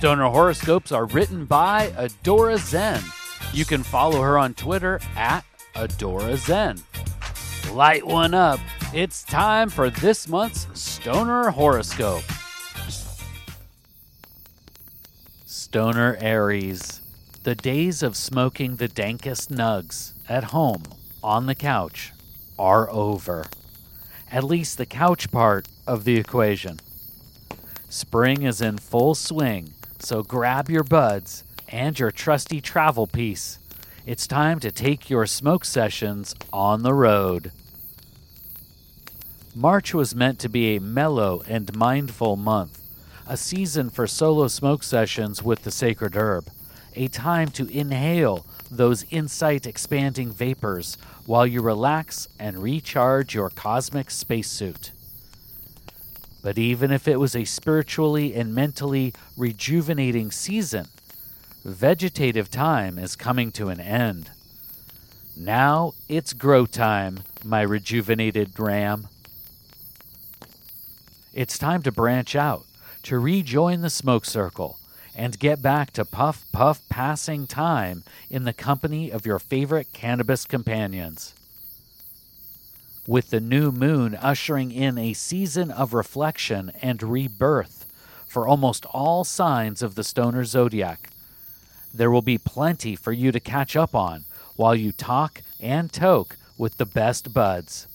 Stoner horoscopes are written by Adora Zen. You can follow her on Twitter at Adora Zen. Light one up. It's time for this month's Stoner horoscope. Stoner Aries. The days of smoking the dankest nugs at home on the couch are over. At least the couch part of the equation. Spring is in full swing, so grab your buds and your trusty travel piece. It's time to take your smoke sessions on the road. March was meant to be a mellow and mindful month, a season for solo smoke sessions with the sacred herb, a time to inhale those insight expanding vapors while you relax and recharge your cosmic spacesuit. But even if it was a spiritually and mentally rejuvenating season, vegetative time is coming to an end. Now it's grow time, my rejuvenated ram. It's time to branch out, to rejoin the smoke circle, and get back to puff puff passing time in the company of your favorite cannabis companions. With the new moon ushering in a season of reflection and rebirth for almost all signs of the stoner zodiac, there will be plenty for you to catch up on while you talk and toke with the best buds.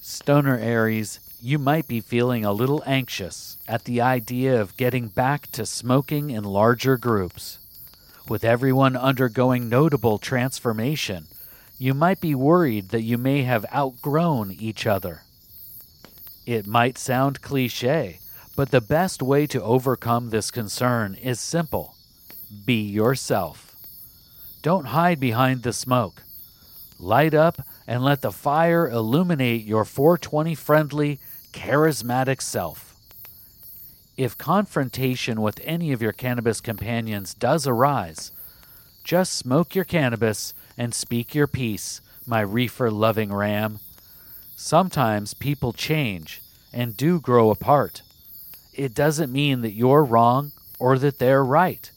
Stoner Aries, you might be feeling a little anxious at the idea of getting back to smoking in larger groups. With everyone undergoing notable transformation, you might be worried that you may have outgrown each other. It might sound cliche, but the best way to overcome this concern is simple be yourself. Don't hide behind the smoke. Light up and let the fire illuminate your 420 friendly, charismatic self. If confrontation with any of your cannabis companions does arise, just smoke your cannabis and speak your piece, my reefer loving ram. Sometimes people change and do grow apart. It doesn't mean that you're wrong or that they're right.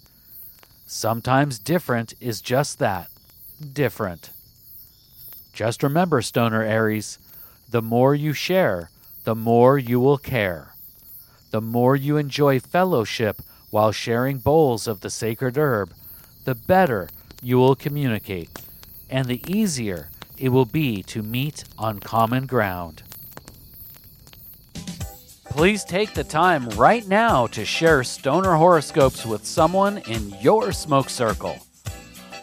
Sometimes different is just that different. Just remember, Stoner Aries, the more you share, the more you will care. The more you enjoy fellowship while sharing bowls of the sacred herb, the better you will communicate, and the easier it will be to meet on common ground. Please take the time right now to share stoner horoscopes with someone in your smoke circle.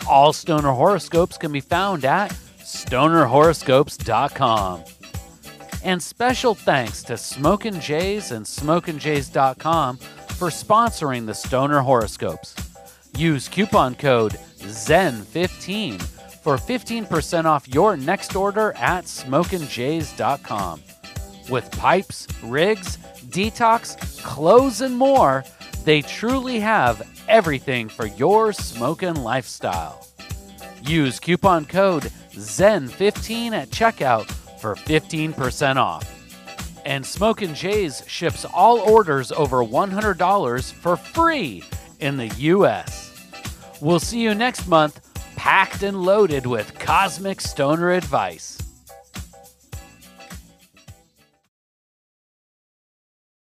All stoner horoscopes can be found at stonerhoroscopes.com. And special thanks to Smokin' Jays and SmokinJays.com for sponsoring the Stoner Horoscopes. Use coupon code ZEN15 for 15% off your next order at SmokinJays.com. With pipes, rigs, detox, clothes, and more, they truly have everything for your smoking lifestyle. Use coupon code ZEN15 at checkout for 15% off. And Smokin' ships all orders over $100 for free in the US. We'll see you next month, packed and loaded with cosmic stoner advice.